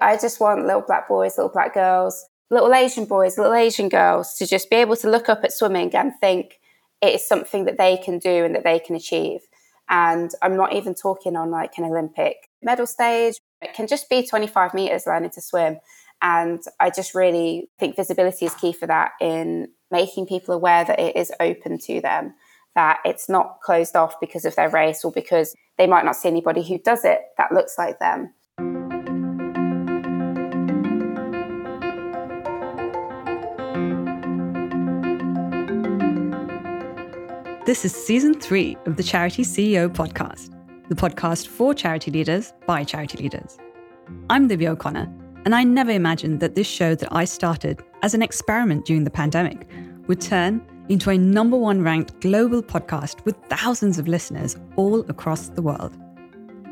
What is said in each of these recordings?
I just want little black boys, little black girls, little Asian boys, little Asian girls to just be able to look up at swimming and think it is something that they can do and that they can achieve. And I'm not even talking on like an Olympic medal stage. It can just be 25 meters learning to swim. And I just really think visibility is key for that in making people aware that it is open to them, that it's not closed off because of their race or because they might not see anybody who does it that looks like them. This is season three of the Charity CEO podcast, the podcast for charity leaders by charity leaders. I'm Divya O'Connor, and I never imagined that this show that I started as an experiment during the pandemic would turn into a number one ranked global podcast with thousands of listeners all across the world.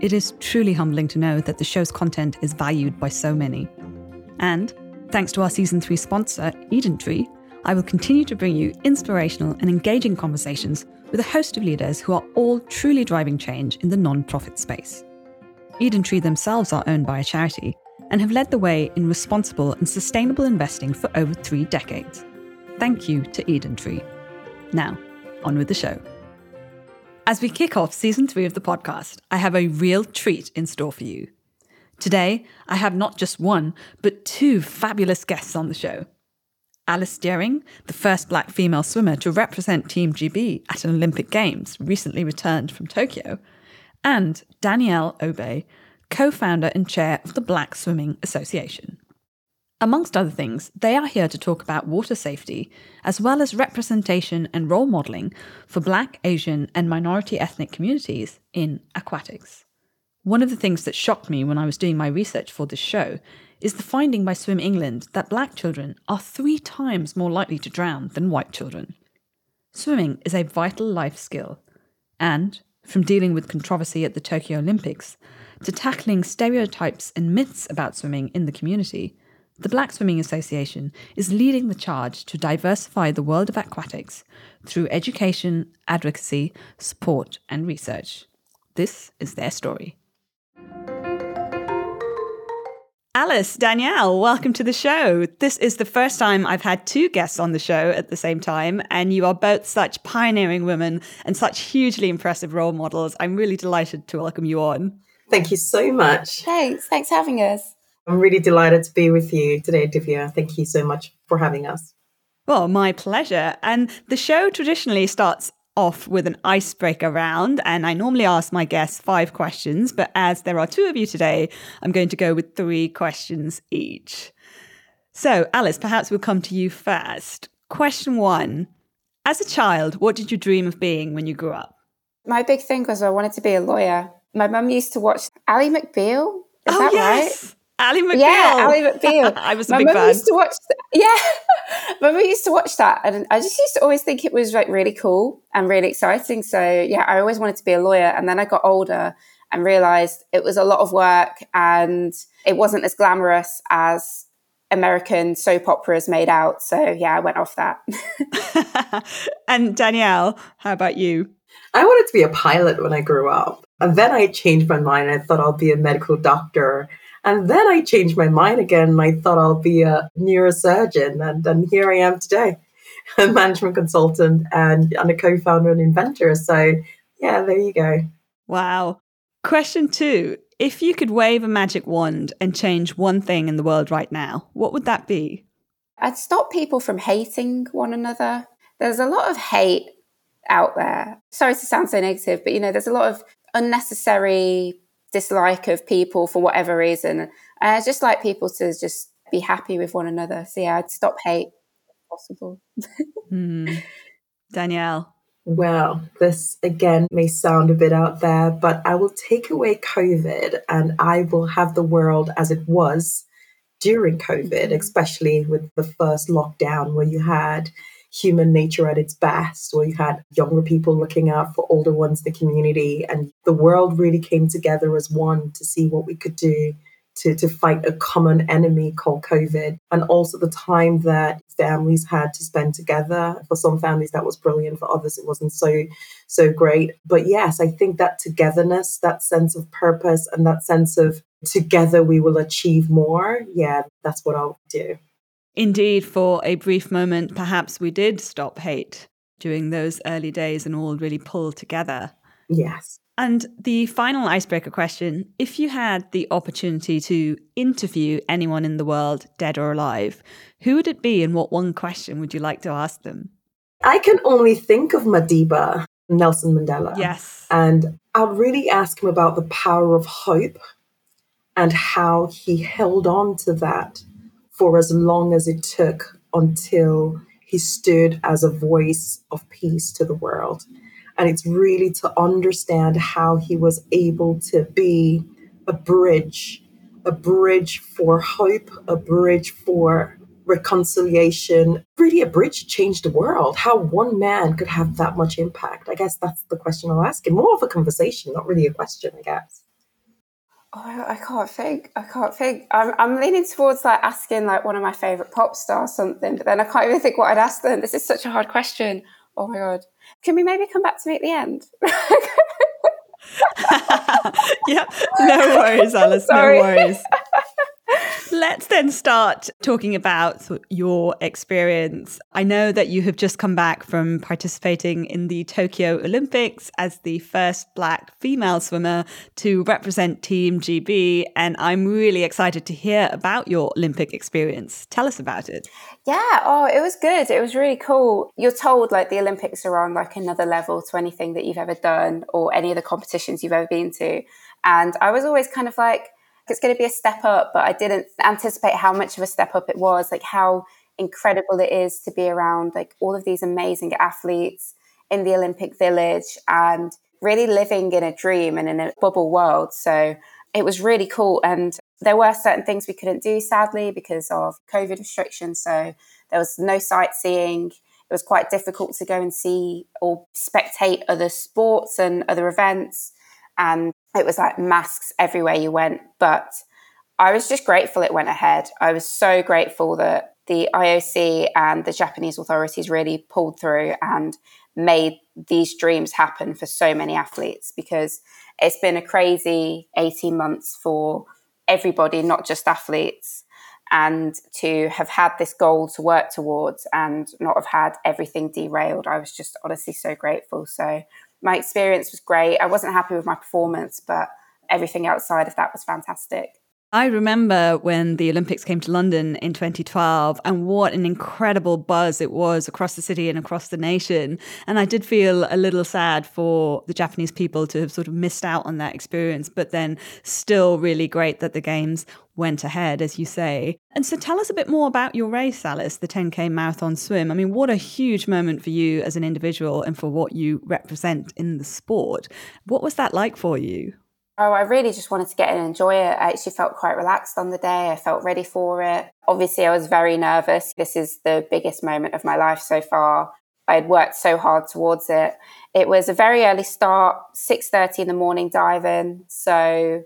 It is truly humbling to know that the show's content is valued by so many. And thanks to our season three sponsor, Eden Tree, I will continue to bring you inspirational and engaging conversations with a host of leaders who are all truly driving change in the non-profit space. Eden Tree themselves are owned by a charity and have led the way in responsible and sustainable investing for over three decades. Thank you to Eden Tree. Now, on with the show. As we kick off season three of the podcast, I have a real treat in store for you. Today, I have not just one, but two fabulous guests on the show. Alice Dearing, the first black female swimmer to represent Team GB at an Olympic Games, recently returned from Tokyo, and Danielle Obe, co founder and chair of the Black Swimming Association. Amongst other things, they are here to talk about water safety, as well as representation and role modelling for Black, Asian, and minority ethnic communities in aquatics. One of the things that shocked me when I was doing my research for this show is the finding by Swim England that black children are three times more likely to drown than white children. Swimming is a vital life skill, and from dealing with controversy at the Tokyo Olympics to tackling stereotypes and myths about swimming in the community, the Black Swimming Association is leading the charge to diversify the world of aquatics through education, advocacy, support, and research. This is their story. Alice, Danielle, welcome to the show. This is the first time I've had two guests on the show at the same time, and you are both such pioneering women and such hugely impressive role models. I'm really delighted to welcome you on. Thank you so much. Thanks. Thanks for having us. I'm really delighted to be with you today, Divya. Thank you so much for having us. Well, my pleasure. And the show traditionally starts off with an icebreaker round. And I normally ask my guests five questions, but as there are two of you today, I'm going to go with three questions each. So, Alice, perhaps we'll come to you first. Question one As a child, what did you dream of being when you grew up? My big thing was I wanted to be a lawyer. My mum used to watch Ally McBeal. Is oh, that yes. right? Ally McBeal. Yeah, Ally McBeal. I was a my big fan. used to watch. th- yeah, my mum used to watch that, and I just used to always think it was like really cool and really exciting. So yeah, I always wanted to be a lawyer, and then I got older and realized it was a lot of work and it wasn't as glamorous as American soap operas made out. So yeah, I went off that. and Danielle, how about you? I wanted to be a pilot when I grew up. And then I changed my mind. I thought I'll be a medical doctor. And then I changed my mind again and I thought I'll be a neurosurgeon. And then here I am today, a management consultant and, and a co founder and inventor. So, yeah, there you go. Wow. Question two If you could wave a magic wand and change one thing in the world right now, what would that be? I'd stop people from hating one another. There's a lot of hate out there. Sorry to sound so negative, but you know, there's a lot of unnecessary dislike of people for whatever reason. And I just like people to just be happy with one another. So yeah, I'd stop hate if possible. Hmm. Danielle. Well, this again may sound a bit out there, but I will take away COVID and I will have the world as it was during COVID, especially with the first lockdown where you had human nature at its best, where you had younger people looking out for older ones the community, and the world really came together as one to see what we could do to, to fight a common enemy called COVID, and also the time that families had to spend together. For some families, that was brilliant. For others, it wasn't so so great. But yes, I think that togetherness, that sense of purpose, and that sense of together we will achieve more. Yeah, that's what I'll do. Indeed, for a brief moment, perhaps we did stop hate during those early days and all really pull together. Yes. And the final icebreaker question if you had the opportunity to interview anyone in the world, dead or alive, who would it be and what one question would you like to ask them? I can only think of Madiba, Nelson Mandela. Yes. And I'd really ask him about the power of hope and how he held on to that for as long as it took until he stood as a voice of peace to the world. And it's really to understand how he was able to be a bridge, a bridge for hope, a bridge for reconciliation, really a bridge to change the world. How one man could have that much impact. I guess that's the question I'll ask. More of a conversation, not really a question, I guess. Oh, I can't think. I can't think. I'm, I'm leaning towards like asking like one of my favorite pop stars something, but then I can't even think what I'd ask them. This is such a hard question. Oh my god. Can we maybe come back to me at the end? yeah, no worries, Alice. No worries. Let's then start talking about your experience. I know that you have just come back from participating in the Tokyo Olympics as the first Black female swimmer to represent Team GB, and I'm really excited to hear about your Olympic experience. Tell us about it. Yeah, oh, it was good. It was really cool. You're told like the Olympics are on like another level to anything that you've ever done or any of the competitions you've ever been to. And I was always kind of like, it's going to be a step up, but I didn't anticipate how much of a step up it was, like how incredible it is to be around like all of these amazing athletes in the Olympic Village and really living in a dream and in a bubble world. So it was really cool. And there were certain things we couldn't do, sadly, because of COVID restrictions. So there was no sightseeing. It was quite difficult to go and see or spectate other sports and other events. And it was like masks everywhere you went. But I was just grateful it went ahead. I was so grateful that the IOC and the Japanese authorities really pulled through and made these dreams happen for so many athletes because it's been a crazy 18 months for everybody, not just athletes. And to have had this goal to work towards and not have had everything derailed, I was just honestly so grateful. So my experience was great. I wasn't happy with my performance, but everything outside of that was fantastic. I remember when the Olympics came to London in 2012 and what an incredible buzz it was across the city and across the nation. And I did feel a little sad for the Japanese people to have sort of missed out on that experience, but then still really great that the Games went ahead, as you say. And so tell us a bit more about your race, Alice, the 10K marathon swim. I mean, what a huge moment for you as an individual and for what you represent in the sport. What was that like for you? Oh, I really just wanted to get in and enjoy it. I actually felt quite relaxed on the day. I felt ready for it. Obviously, I was very nervous. This is the biggest moment of my life so far. I had worked so hard towards it. It was a very early start, 6:30 in the morning diving. So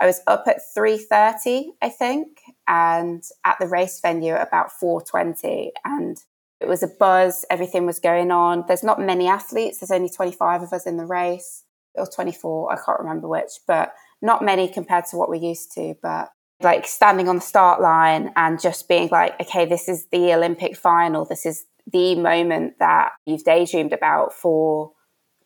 I was up at 3:30, I think, and at the race venue at about 4:20 and it was a buzz, everything was going on. There's not many athletes, there's only 25 of us in the race or 24, I can't remember which, but not many compared to what we're used to. But like standing on the start line and just being like, okay, this is the Olympic final. This is the moment that you've daydreamed about for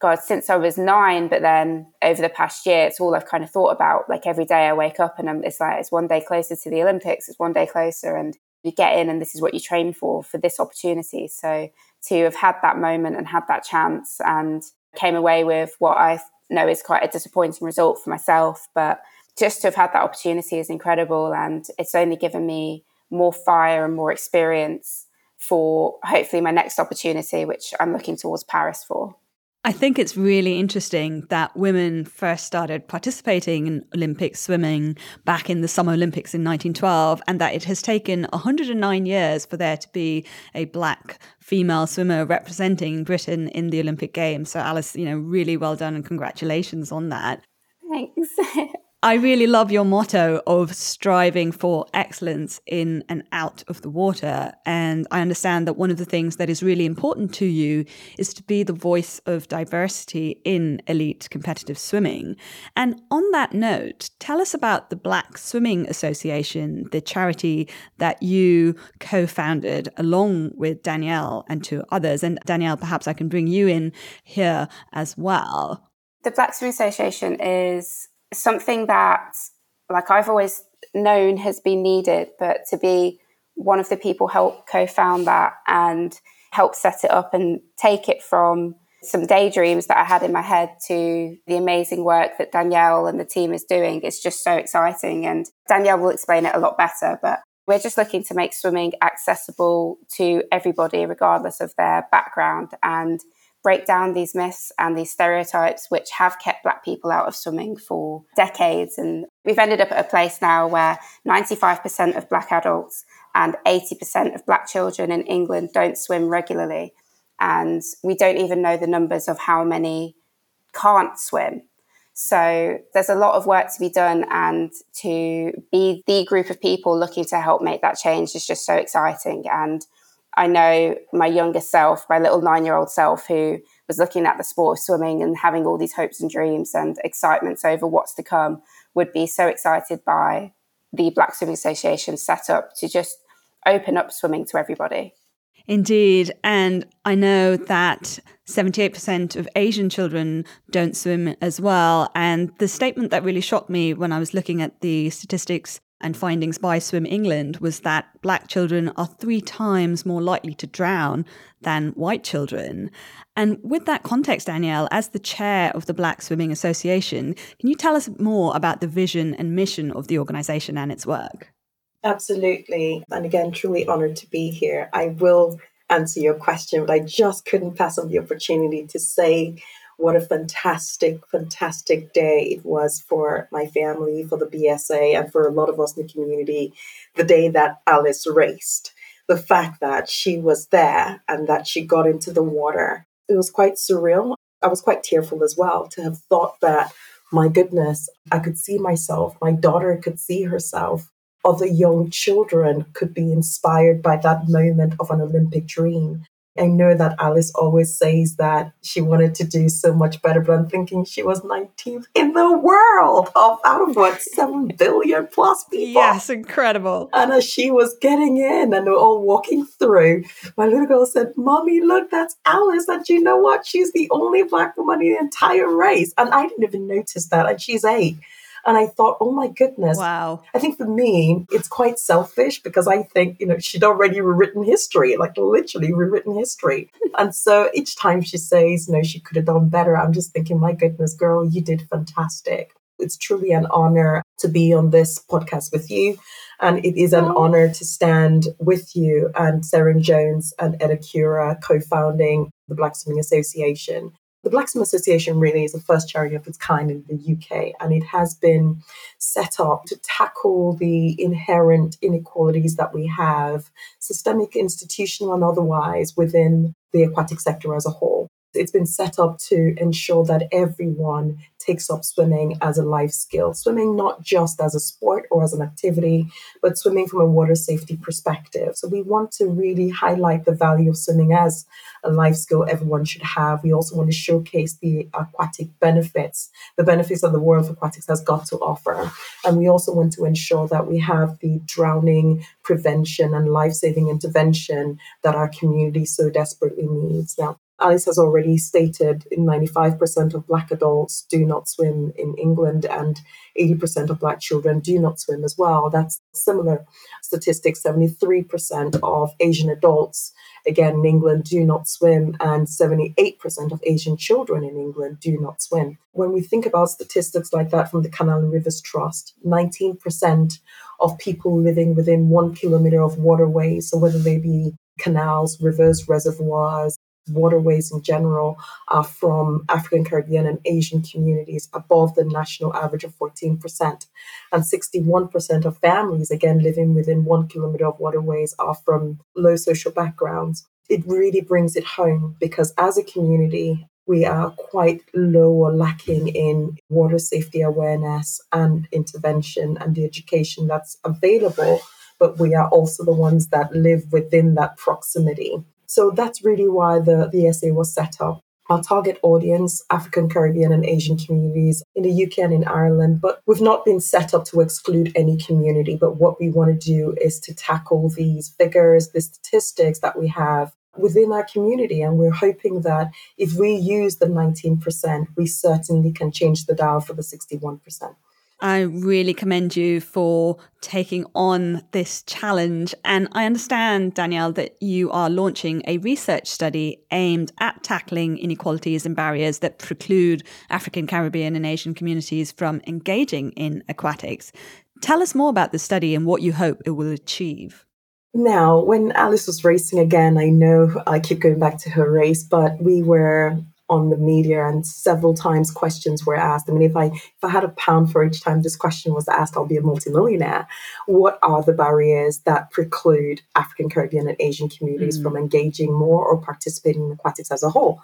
God since I was nine. But then over the past year, it's all I've kind of thought about. Like every day I wake up and I'm, it's like, it's one day closer to the Olympics, it's one day closer. And you get in and this is what you train for, for this opportunity. So to have had that moment and had that chance and came away with what I know is quite a disappointing result for myself. But just to have had that opportunity is incredible. And it's only given me more fire and more experience for hopefully my next opportunity, which I'm looking towards Paris for. I think it's really interesting that women first started participating in Olympic swimming back in the Summer Olympics in 1912, and that it has taken 109 years for there to be a black female swimmer representing Britain in the Olympic Games. So, Alice, you know, really well done and congratulations on that. Thanks. I really love your motto of striving for excellence in and out of the water. And I understand that one of the things that is really important to you is to be the voice of diversity in elite competitive swimming. And on that note, tell us about the Black Swimming Association, the charity that you co founded along with Danielle and two others. And Danielle, perhaps I can bring you in here as well. The Black Swimming Association is something that, like I've always known, has been needed, but to be one of the people help co-found that and help set it up and take it from some daydreams that I had in my head to the amazing work that Danielle and the team is doing. It's just so exciting. And Danielle will explain it a lot better, but we're just looking to make swimming accessible to everybody, regardless of their background. And break down these myths and these stereotypes which have kept black people out of swimming for decades. And we've ended up at a place now where 95% of black adults and 80% of black children in England don't swim regularly. And we don't even know the numbers of how many can't swim. So there's a lot of work to be done, and to be the group of people looking to help make that change is just so exciting. And I know my younger self, my little nine year old self, who was looking at the sport of swimming and having all these hopes and dreams and excitements over what's to come, would be so excited by the Black Swimming Association set up to just open up swimming to everybody. Indeed. And I know that 78% of Asian children don't swim as well. And the statement that really shocked me when I was looking at the statistics and findings by Swim England was that black children are three times more likely to drown than white children. And with that context, Danielle, as the chair of the Black Swimming Association, can you tell us more about the vision and mission of the organization and its work? Absolutely. And again, truly honored to be here. I will answer your question, but I just couldn't pass on the opportunity to say what a fantastic, fantastic day it was for my family, for the BSA, and for a lot of us in the community the day that Alice raced. The fact that she was there and that she got into the water, it was quite surreal. I was quite tearful as well to have thought that, my goodness, I could see myself, my daughter could see herself, other young children could be inspired by that moment of an Olympic dream. I know that Alice always says that she wanted to do so much better, but I'm thinking she was 19th in the world of out of what, 7 billion plus people. Yes, incredible. And as she was getting in and they were all walking through, my little girl said, Mommy, look, that's Alice. And you know what? She's the only black woman in the entire race. And I didn't even notice that. And she's eight. And I thought, oh my goodness. Wow. I think for me, it's quite selfish because I think, you know, she'd already rewritten history, like literally rewritten history. and so each time she says, know, she could have done better, I'm just thinking, my goodness, girl, you did fantastic. It's truly an honor to be on this podcast with you. And it is an oh. honor to stand with you and Seren Jones and Ed Accura co founding the Black Swimming Association. The Black Swimming Association really is the first charity of its kind in the UK, and it has been set up to tackle the inherent inequalities that we have, systemic, institutional, and otherwise, within the aquatic sector as a whole. It's been set up to ensure that everyone takes up swimming as a life skill. Swimming not just as a sport or as an activity, but swimming from a water safety perspective. So we want to really highlight the value of swimming as a life skill everyone should have. We also want to showcase the aquatic benefits, the benefits that the world of aquatics has got to offer. And we also want to ensure that we have the drowning prevention and life saving intervention that our community so desperately needs. Now, Alice has already stated 95% of Black adults do not swim in England and 80% of Black children do not swim as well. That's similar statistics. 73% of Asian adults, again in England, do not swim, and 78% of Asian children in England do not swim. When we think about statistics like that from the Canal and Rivers Trust, 19% of people living within one kilometer of waterways, so whether they be canals, rivers, reservoirs, waterways in general are from African, Caribbean, and Asian communities above the national average of 14%. And 61% of families, again, living within one kilometer of waterways, are from low social backgrounds. It really brings it home because as a community, we are quite low or lacking in water safety awareness and intervention and the education that's available, but we are also the ones that live within that proximity. So that's really why the, the BSA was set up. Our target audience, African, Caribbean, and Asian communities in the UK and in Ireland, but we've not been set up to exclude any community. But what we want to do is to tackle these figures, the statistics that we have within our community. And we're hoping that if we use the 19%, we certainly can change the dial for the 61%. I really commend you for taking on this challenge. And I understand, Danielle, that you are launching a research study aimed at tackling inequalities and barriers that preclude African, Caribbean, and Asian communities from engaging in aquatics. Tell us more about the study and what you hope it will achieve. Now, when Alice was racing again, I know I keep going back to her race, but we were on the media and several times questions were asked. I mean, if I if I had a pound for each time this question was asked, I'll be a multimillionaire. What are the barriers that preclude African, Caribbean, and Asian communities mm. from engaging more or participating in aquatics as a whole?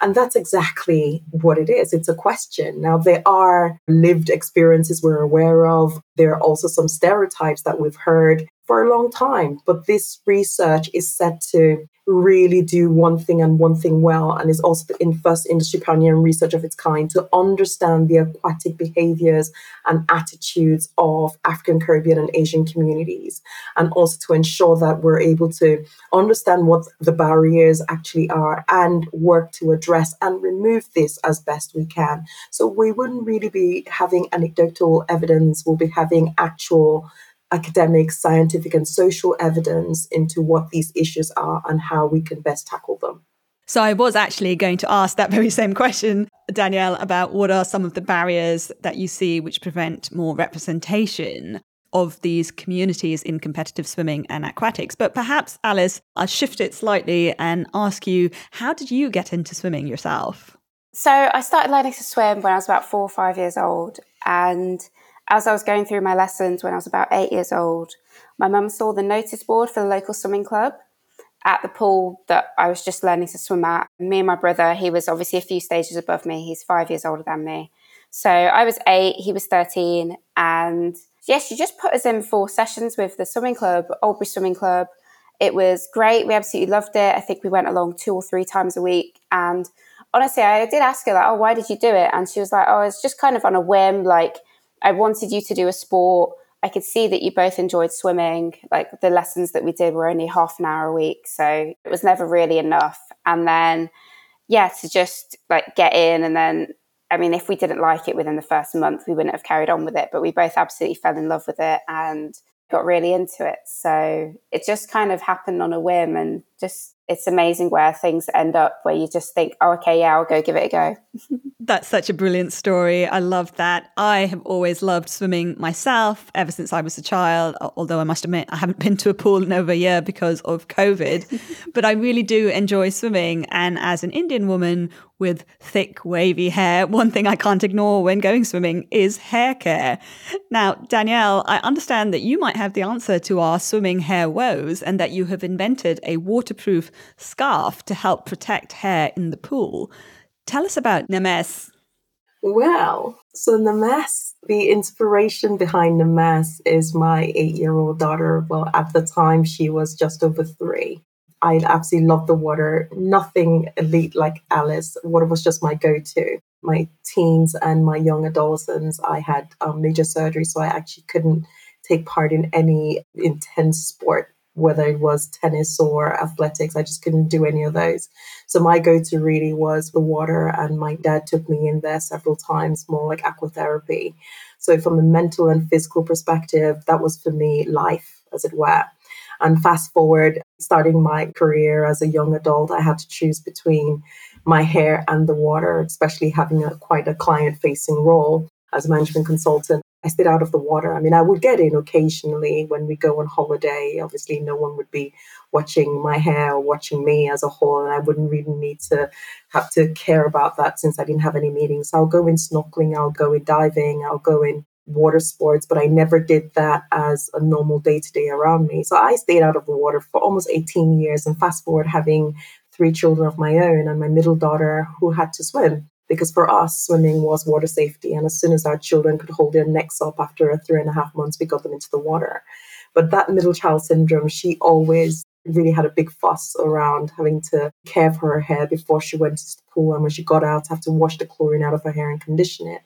And that's exactly what it is. It's a question. Now, there are lived experiences we're aware of. There are also some stereotypes that we've heard for a long time. But this research is set to really do one thing and one thing well, and is also the first industry pioneering research of its kind to understand the aquatic behaviors and attitudes of African, Caribbean, and Asian communities, and also to ensure that we're able to understand what the barriers actually are and work to address and remove this as best we can. So we wouldn't really be having anecdotal evidence, we'll be having actual academic, scientific, and social evidence into what these issues are and how we can best tackle them. So, I was actually going to ask that very same question, Danielle, about what are some of the barriers that you see which prevent more representation of these communities in competitive swimming and aquatics. But perhaps, Alice, I'll shift it slightly and ask you how did you get into swimming yourself? So, I started learning to swim when I was about four or five years old. And as I was going through my lessons when I was about eight years old, my mum saw the notice board for the local swimming club at the pool that I was just learning to swim at. Me and my brother, he was obviously a few stages above me. He's five years older than me. So I was eight, he was 13. And yes, she just put us in four sessions with the swimming club, Oldbury Swimming Club. It was great. We absolutely loved it. I think we went along two or three times a week. And honestly, I did ask her, like, oh, why did you do it? And she was like, oh, it's just kind of on a whim. Like, I wanted you to do a sport. I could see that you both enjoyed swimming. Like the lessons that we did were only half an hour a week. So it was never really enough. And then, yeah, to just like get in and then, I mean, if we didn't like it within the first month, we wouldn't have carried on with it. But we both absolutely fell in love with it and got really into it. So it just kind of happened on a whim and just it's amazing where things end up where you just think, oh, okay, yeah, I'll go give it a go. That's such a brilliant story. I love that. I have always loved swimming myself ever since I was a child, although I must admit I haven't been to a pool in over a year because of COVID. but I really do enjoy swimming. And as an Indian woman with thick, wavy hair, one thing I can't ignore when going swimming is hair care. Now, Danielle, I understand that you might have the answer to our swimming hair woes and that you have invented a waterproof scarf to help protect hair in the pool. Tell us about Nemes. Well, so Nemes, the inspiration behind Nemes is my eight year old daughter. Well, at the time, she was just over three. I absolutely loved the water. Nothing elite like Alice. Water was just my go to. My teens and my young adolescents, I had um, major surgery, so I actually couldn't take part in any intense sport whether it was tennis or athletics. I just couldn't do any of those. So my go to really was the water, and my dad took me in there several times, more like aquatherapy. So, from a mental and physical perspective, that was for me life, as it were. And fast forward, starting my career as a young adult, I had to choose between my hair and the water, especially having a quite a client facing role as a management consultant. I stayed out of the water. I mean, I would get in occasionally when we go on holiday. Obviously, no one would be watching my hair or watching me as a whole, and I wouldn't really need to have to care about that since I didn't have any meetings. So I'll go in snorkeling, I'll go in diving, I'll go in water sports, but I never did that as a normal day to day around me. So I stayed out of the water for almost 18 years. And fast forward, having three children of my own and my middle daughter who had to swim because for us, swimming was water safety. And as soon as our children could hold their necks up after three and a half months, we got them into the water. But that middle child syndrome, she always really had a big fuss around having to care for her hair before she went to the pool. And when she got out, have to wash the chlorine out of her hair and condition it.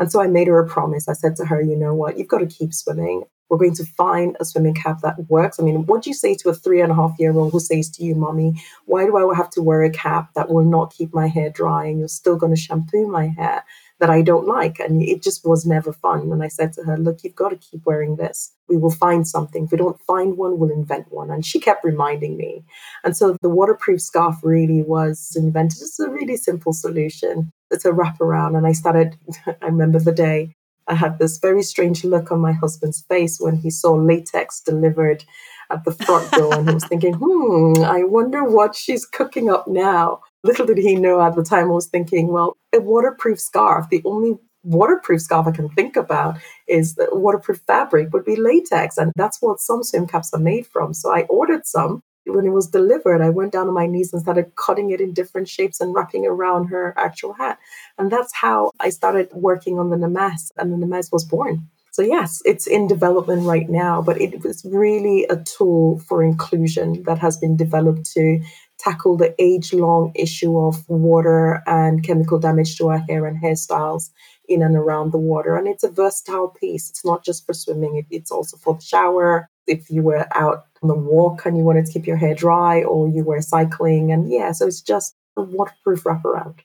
And so I made her a promise. I said to her, you know what, you've got to keep swimming. We're going to find a swimming cap that works. I mean, what do you say to a three and a half year old who says to you, Mommy, why do I have to wear a cap that will not keep my hair dry and you're still going to shampoo my hair that I don't like? And it just was never fun. And I said to her, Look, you've got to keep wearing this. We will find something. If we don't find one, we'll invent one. And she kept reminding me. And so the waterproof scarf really was invented. It's a really simple solution. It's a wraparound. And I started, I remember the day I had this very strange look on my husband's face when he saw latex delivered at the front door and he was thinking, hmm, I wonder what she's cooking up now. Little did he know at the time I was thinking, well, a waterproof scarf, the only waterproof scarf I can think about is the waterproof fabric would be latex. And that's what some swim caps are made from. So I ordered some when it was delivered, I went down on my knees and started cutting it in different shapes and wrapping around her actual hat. And that's how I started working on the Nemes, and the Nemes was born. So, yes, it's in development right now, but it was really a tool for inclusion that has been developed to tackle the age long issue of water and chemical damage to our hair and hairstyles in and around the water. And it's a versatile piece. It's not just for swimming, it's also for the shower. If you were out on the walk and you wanted to keep your hair dry, or you were cycling. And yeah, so it's just a waterproof wraparound.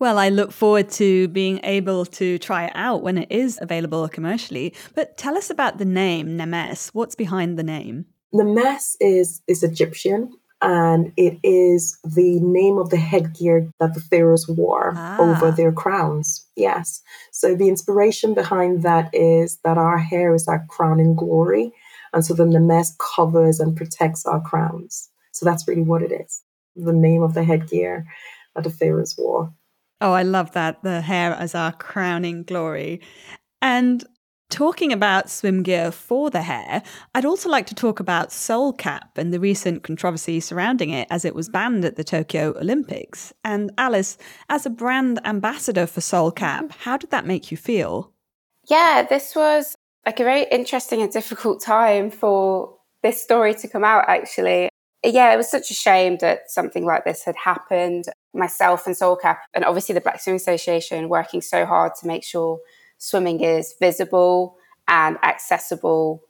Well, I look forward to being able to try it out when it is available commercially. But tell us about the name Nemes. What's behind the name? Nemes is is Egyptian and it is the name of the headgear that the pharaohs wore ah. over their crowns. Yes. So the inspiration behind that is that our hair is our crown in glory. And so the Nemes covers and protects our crowns. So that's really what it is the name of the headgear that the pharaohs wore. Oh, I love that. The hair as our crowning glory. And Talking about swim gear for the hair, I'd also like to talk about Soul Cap and the recent controversy surrounding it as it was banned at the Tokyo Olympics. And Alice, as a brand ambassador for Soul Cap, how did that make you feel? Yeah, this was like a very interesting and difficult time for this story to come out, actually. Yeah, it was such a shame that something like this had happened. Myself and Soul Cap, and obviously the Black Swimming Association, working so hard to make sure swimming is visible and accessible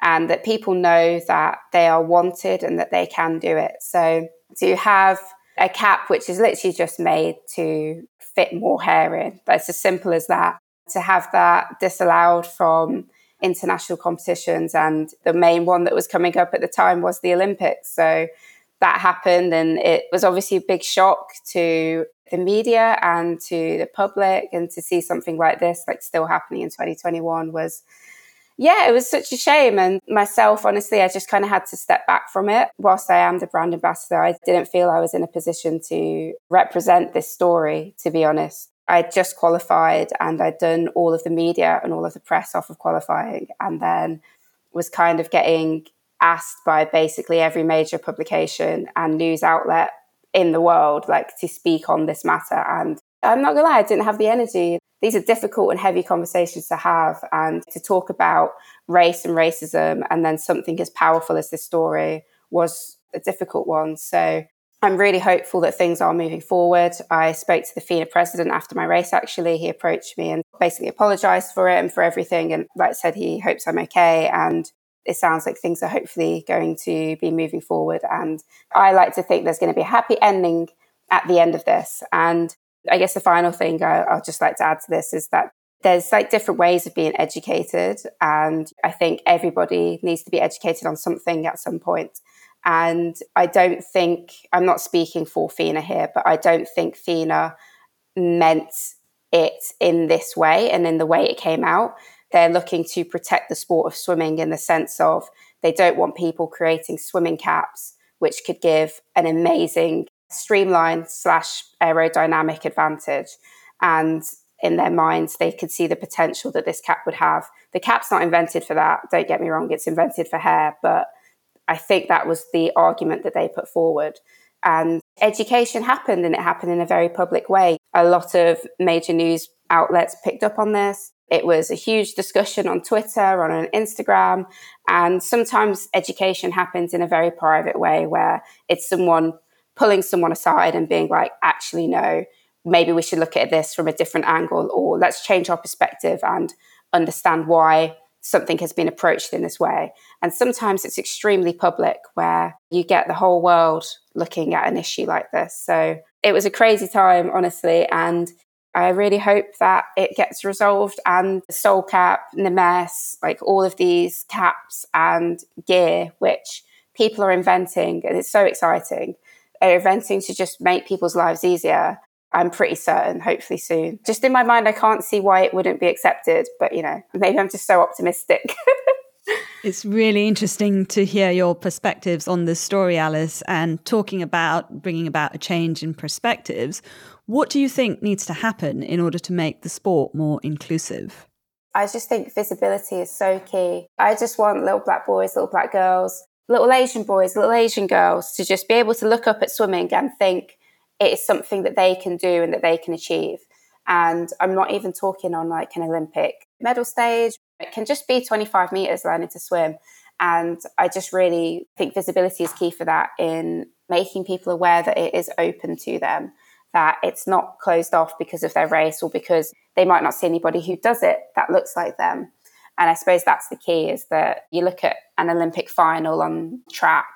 and that people know that they are wanted and that they can do it. So to have a cap which is literally just made to fit more hair in, that's as simple as that. To have that disallowed from international competitions and the main one that was coming up at the time was the Olympics. So that happened and it was obviously a big shock to the media and to the public and to see something like this like still happening in 2021 was yeah it was such a shame. And myself honestly i just kind of had to step back from it. Whilst i am the brand ambassador i didn't feel i was in a position to represent this story to be honest. I'd just qualified and I'd done all of the media and all of the press off of qualifying and then was kind of getting asked by basically every major publication and news outlet in the world, like to speak on this matter. And I'm not gonna lie, I didn't have the energy. These are difficult and heavy conversations to have and to talk about race and racism and then something as powerful as this story was a difficult one. So I'm really hopeful that things are moving forward. I spoke to the FINA president after my race, actually. He approached me and basically apologized for it and for everything. And like said, he hopes I'm okay. And it sounds like things are hopefully going to be moving forward. And I like to think there's going to be a happy ending at the end of this. And I guess the final thing I, I'll just like to add to this is that there's like different ways of being educated. And I think everybody needs to be educated on something at some point. And I don't think, I'm not speaking for FINA here, but I don't think FINA meant it in this way and in the way it came out they're looking to protect the sport of swimming in the sense of they don't want people creating swimming caps, which could give an amazing streamline slash aerodynamic advantage. And in their minds, they could see the potential that this cap would have. The cap's not invented for that. Don't get me wrong, it's invented for hair, but I think that was the argument that they put forward. And education happened and it happened in a very public way. A lot of major news outlets picked up on this. It was a huge discussion on Twitter, on Instagram. And sometimes education happens in a very private way where it's someone pulling someone aside and being like, actually, no, maybe we should look at this from a different angle, or let's change our perspective and understand why something has been approached in this way. And sometimes it's extremely public where you get the whole world looking at an issue like this. So it was a crazy time, honestly. And I really hope that it gets resolved and the Soul Cap, Nemes, like all of these caps and gear, which people are inventing, and it's so exciting. They're inventing to just make people's lives easier. I'm pretty certain, hopefully soon. Just in my mind, I can't see why it wouldn't be accepted, but you know, maybe I'm just so optimistic. it's really interesting to hear your perspectives on this story, Alice, and talking about bringing about a change in perspectives. What do you think needs to happen in order to make the sport more inclusive? I just think visibility is so key. I just want little black boys, little black girls, little Asian boys, little Asian girls to just be able to look up at swimming and think, it is something that they can do and that they can achieve. And I'm not even talking on like an Olympic medal stage. It can just be 25 meters learning to swim. And I just really think visibility is key for that in making people aware that it is open to them, that it's not closed off because of their race or because they might not see anybody who does it that looks like them. And I suppose that's the key is that you look at an Olympic final on track,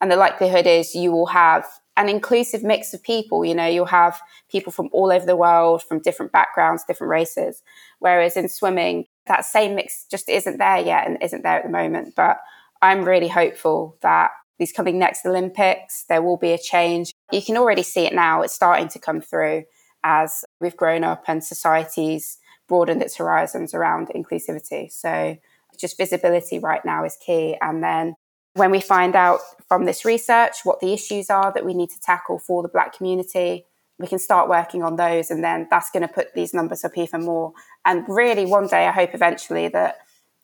and the likelihood is you will have an inclusive mix of people. You know, you'll have people from all over the world, from different backgrounds, different races. Whereas in swimming, that same mix just isn't there yet and isn't there at the moment. But I'm really hopeful that these coming next Olympics, there will be a change. You can already see it now. It's starting to come through as we've grown up and society's broadened its horizons around inclusivity. So just visibility right now is key. And then when we find out from this research what the issues are that we need to tackle for the Black community, we can start working on those. And then that's going to put these numbers up even more. And really, one day, I hope eventually that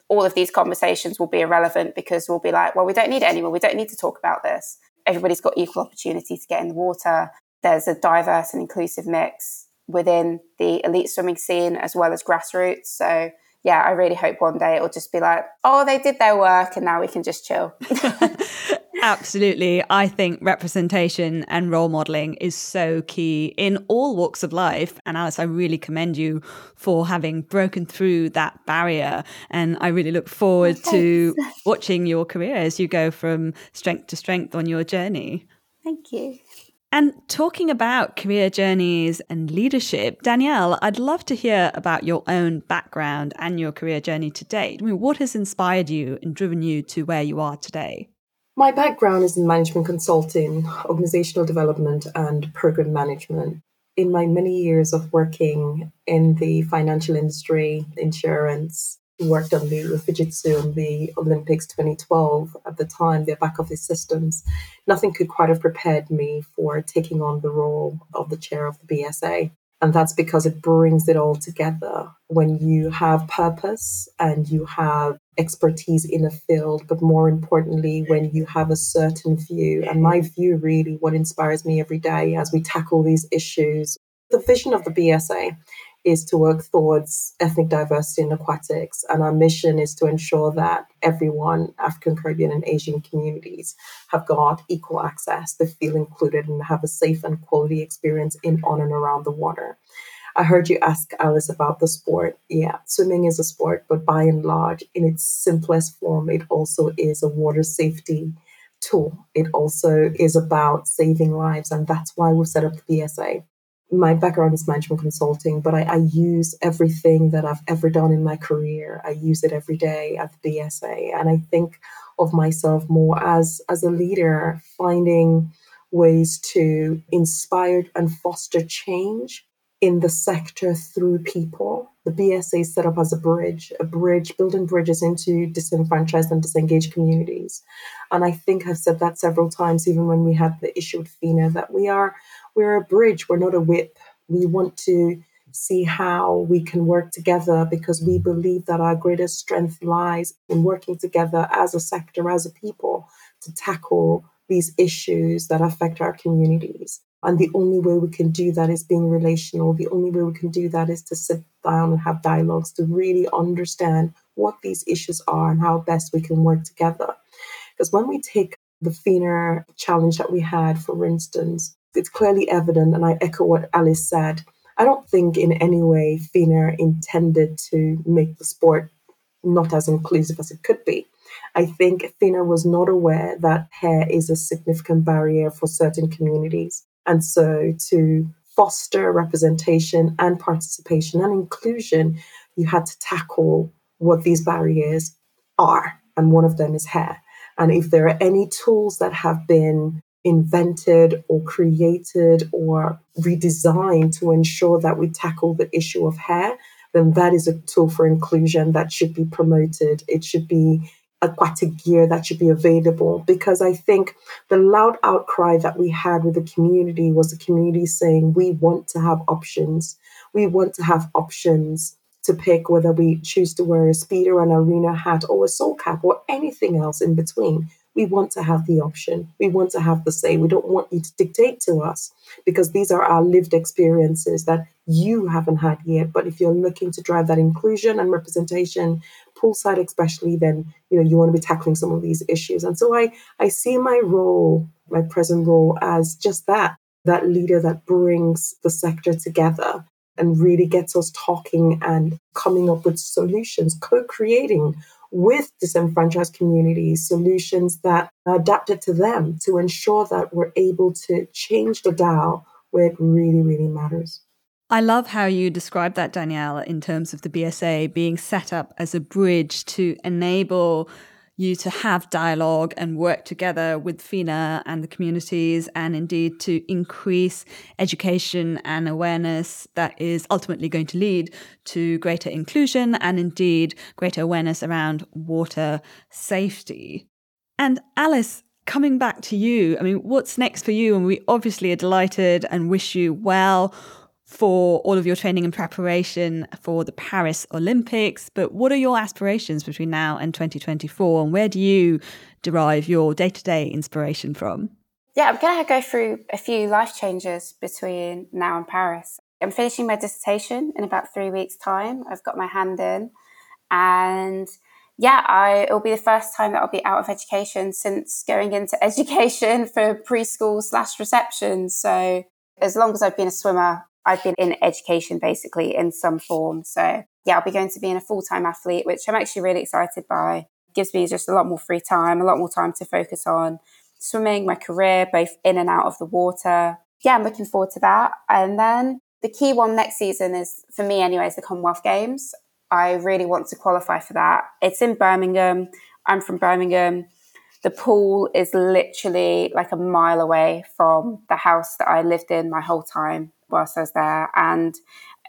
all of these conversations will be irrelevant because we'll be like, well, we don't need it anymore. We don't need to talk about this. Everybody's got equal opportunity to get in the water. There's a diverse and inclusive mix within the elite swimming scene as well as grassroots. So yeah, I really hope one day it'll just be like, oh, they did their work and now we can just chill. Absolutely. I think representation and role modeling is so key in all walks of life. And Alice, I really commend you for having broken through that barrier. And I really look forward oh, to watching your career as you go from strength to strength on your journey. Thank you. And talking about career journeys and leadership, Danielle, I'd love to hear about your own background and your career journey to date. I mean, what has inspired you and driven you to where you are today? My background is in management consulting, organizational development, and program management. In my many years of working in the financial industry, insurance, worked on the Fujitsu and the Olympics 2012 at the time, their back office systems, nothing could quite have prepared me for taking on the role of the chair of the BSA. And that's because it brings it all together when you have purpose and you have expertise in a field, but more importantly, when you have a certain view. And my view really what inspires me every day as we tackle these issues. The vision of the BSA is to work towards ethnic diversity in aquatics. And our mission is to ensure that everyone, African, Caribbean, and Asian communities, have got equal access, they feel included, and have a safe and quality experience in, on, and around the water. I heard you ask Alice about the sport. Yeah, swimming is a sport, but by and large, in its simplest form, it also is a water safety tool. It also is about saving lives, and that's why we've set up the BSA my background is management consulting, but I, I, use everything that I've ever done in my career. I use it every day at the BSA, and I think of myself more as as a leader, finding ways to inspire and foster change in the sector through people. The BSA is set up as a bridge, a bridge, building bridges into disenfranchised and disengaged communities. And I think I've said that several times, even when we had the issue with FINA, that we are we're a bridge, we're not a whip. We want to see how we can work together because we believe that our greatest strength lies in working together as a sector, as a people, to tackle these issues that affect our communities. And the only way we can do that is being relational. The only way we can do that is to sit down and have dialogues to really understand what these issues are and how best we can work together. Because when we take the FINA challenge that we had, for instance, it's clearly evident, and I echo what Alice said. I don't think in any way FINA intended to make the sport not as inclusive as it could be. I think FINA was not aware that hair is a significant barrier for certain communities. And so to foster representation and participation and inclusion, you had to tackle what these barriers are. And one of them is hair. And if there are any tools that have been invented or created or redesigned to ensure that we tackle the issue of hair, then that is a tool for inclusion that should be promoted. It should be aquatic gear that should be available because I think the loud outcry that we had with the community was the community saying we want to have options. We want to have options to pick whether we choose to wear a speedo, an arena hat, or a soul cap, or anything else in between. We want to have the option. We want to have the say. We don't want you to dictate to us because these are our lived experiences that you haven't had yet. But if you're looking to drive that inclusion and representation, poolside especially, then you know you want to be tackling some of these issues. And so I I see my role, my present role, as just that that leader that brings the sector together and really gets us talking and coming up with solutions, co creating with disenfranchised communities solutions that are adapted to them to ensure that we're able to change the dial where it really, really matters. I love how you describe that, Danielle, in terms of the BSA being set up as a bridge to enable you to have dialogue and work together with FINA and the communities, and indeed to increase education and awareness that is ultimately going to lead to greater inclusion and indeed greater awareness around water safety. And Alice, coming back to you, I mean, what's next for you? And we obviously are delighted and wish you well for all of your training and preparation for the Paris Olympics. But what are your aspirations between now and 2024? And where do you derive your day to day inspiration from? Yeah, I'm going to go through a few life changes between now and Paris. I'm finishing my dissertation in about three weeks' time. I've got my hand in. And yeah, I, it'll be the first time that I'll be out of education since going into education for preschool slash reception. So as long as I've been a swimmer, I've been in education basically in some form. So yeah, I'll be going to being a full time athlete, which I'm actually really excited by. Gives me just a lot more free time, a lot more time to focus on swimming, my career, both in and out of the water. Yeah, I'm looking forward to that. And then the key one next season is, for me anyway, is the Commonwealth Games. I really want to qualify for that. It's in Birmingham. I'm from Birmingham. The pool is literally like a mile away from the house that I lived in my whole time whilst I was there. And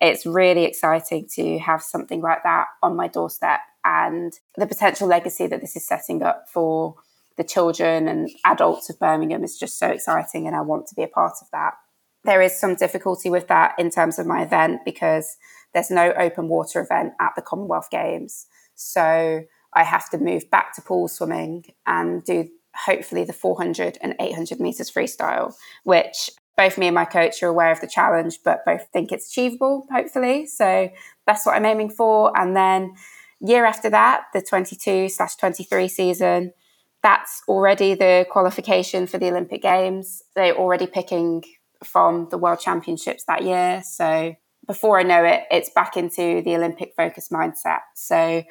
it's really exciting to have something like that on my doorstep and the potential legacy that this is setting up for the children and adults of Birmingham is just so exciting and I want to be a part of that. There is some difficulty with that in terms of my event because there's no open water event at the Commonwealth Games. So I have to move back to pool swimming and do hopefully the 400 and 800 meters freestyle, which both me and my coach are aware of the challenge, but both think it's achievable, hopefully. So that's what I'm aiming for. And then year after that, the 22 slash 23 season, that's already the qualification for the Olympic Games. They're already picking from the World Championships that year. So before I know it, it's back into the Olympic focus mindset. So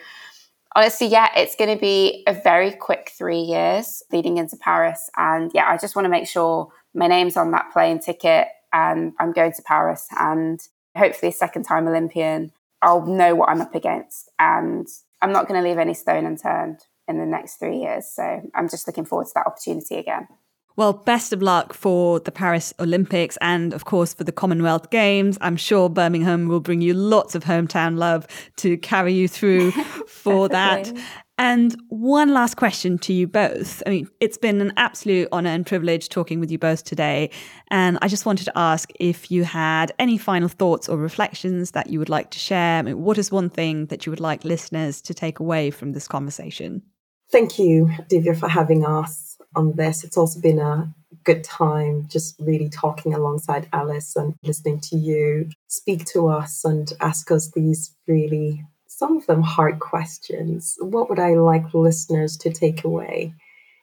honestly, yeah, it's going to be a very quick three years leading into Paris. And yeah, I just want to make sure my name's on that plane ticket and I'm going to Paris and hopefully a second time Olympian. I'll know what I'm up against and I'm not going to leave any stone unturned in the next three years. So I'm just looking forward to that opportunity again. Well, best of luck for the Paris Olympics and, of course, for the Commonwealth Games. I'm sure Birmingham will bring you lots of hometown love to carry you through for that. And one last question to you both. I mean, it's been an absolute honor and privilege talking with you both today. And I just wanted to ask if you had any final thoughts or reflections that you would like to share. I mean, what is one thing that you would like listeners to take away from this conversation? Thank you, Divya, for having us. on this. It's also been a good time just really talking alongside Alice and listening to you speak to us and ask us these really, some of them hard questions. What would I like listeners to take away?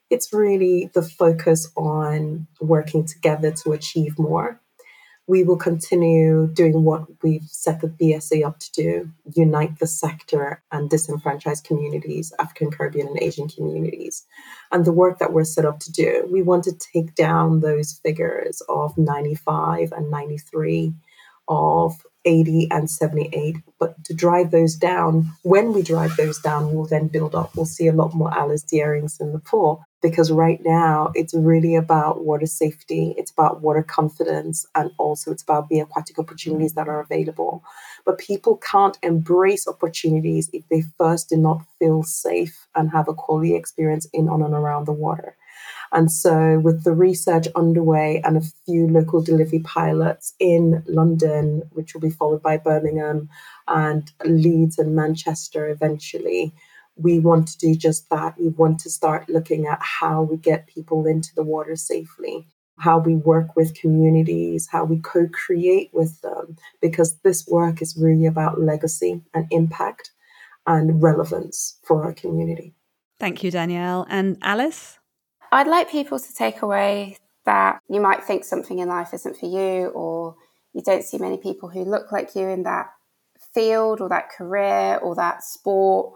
It's really the focus on working together to achieve more we will continue doing what we've set the BSA up to do unite the sector and disenfranchised communities, African, Caribbean, and Asian communities. And the work that we're set up to do, we want to take down those figures of 95 and 93, of 80 and 78. But to drive those down, when we drive those down, we'll then build up. We'll see a lot more Alice Dearings in the pool because right now it's really about water safety, it's about water confidence, and also it's about the aquatic opportunities that are available. But people can't embrace opportunities if they first do not feel safe and have a quality experience in, on, and around the water. And so, with the research underway and a few local delivery pilots in London, which will be followed by Birmingham and Leeds and Manchester eventually, we want to do just that. We want to start looking at how we get people into the water safely, how we work with communities, how we co create with them, because this work is really about legacy and impact and relevance for our community. Thank you, Danielle. And Alice? I'd like people to take away that you might think something in life isn't for you, or you don't see many people who look like you in that field or that career or that sport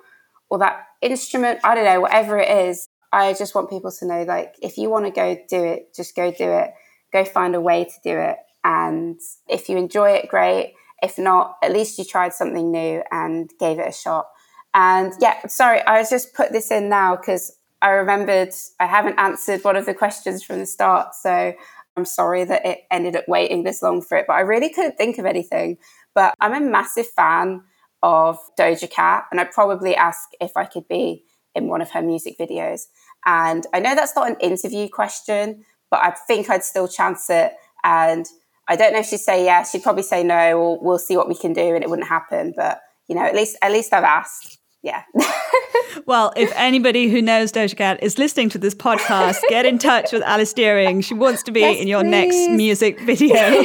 or that instrument, I don't know, whatever it is. I just want people to know like, if you want to go do it, just go do it. Go find a way to do it. And if you enjoy it, great. If not, at least you tried something new and gave it a shot. And yeah, sorry, I just put this in now because I remembered I haven't answered one of the questions from the start. So I'm sorry that it ended up waiting this long for it, but I really couldn't think of anything. But I'm a massive fan of Doja Cat, and I'd probably ask if I could be in one of her music videos. And I know that's not an interview question, but I think I'd still chance it. And I don't know if she'd say yes. She'd probably say no, or we'll see what we can do, and it wouldn't happen. But you know, at least at least I've asked. Yeah. well, if anybody who knows Doja Cat is listening to this podcast, get in touch with Alice Dearing. She wants to be yes, in your please. next music video.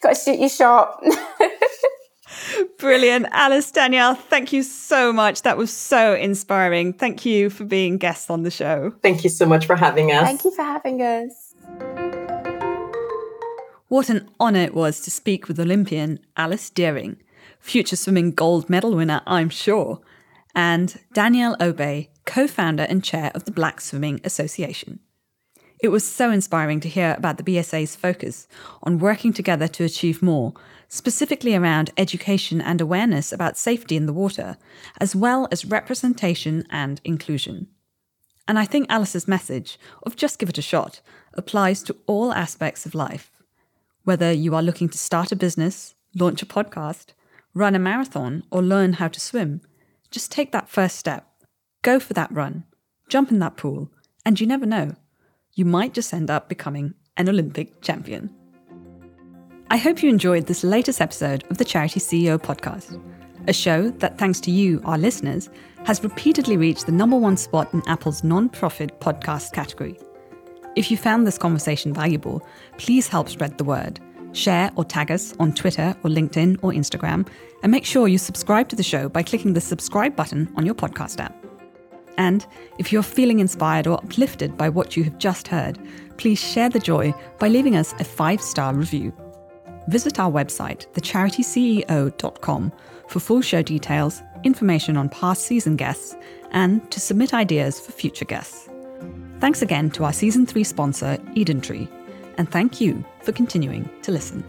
Got to shoot your shot. Brilliant. Alice, Danielle, thank you so much. That was so inspiring. Thank you for being guests on the show. Thank you so much for having us. Thank you for having us. What an honour it was to speak with Olympian Alice Dearing, future swimming gold medal winner, I'm sure, and Danielle Obe, co founder and chair of the Black Swimming Association. It was so inspiring to hear about the BSA's focus on working together to achieve more specifically around education and awareness about safety in the water, as well as representation and inclusion. And I think Alice's message of just give it a shot applies to all aspects of life. Whether you are looking to start a business, launch a podcast, run a marathon, or learn how to swim, just take that first step. Go for that run, jump in that pool, and you never know. You might just end up becoming an Olympic champion. I hope you enjoyed this latest episode of the Charity CEO podcast, a show that, thanks to you, our listeners, has repeatedly reached the number one spot in Apple's non-profit podcast category. If you found this conversation valuable, please help spread the word. Share or tag us on Twitter or LinkedIn or Instagram, and make sure you subscribe to the show by clicking the subscribe button on your podcast app. And if you're feeling inspired or uplifted by what you have just heard, please share the joy by leaving us a five star review visit our website, thecharityceo.com, for full show details, information on past season guests, and to submit ideas for future guests. Thanks again to our season 3 sponsor, Eden Tree, and thank you for continuing to listen.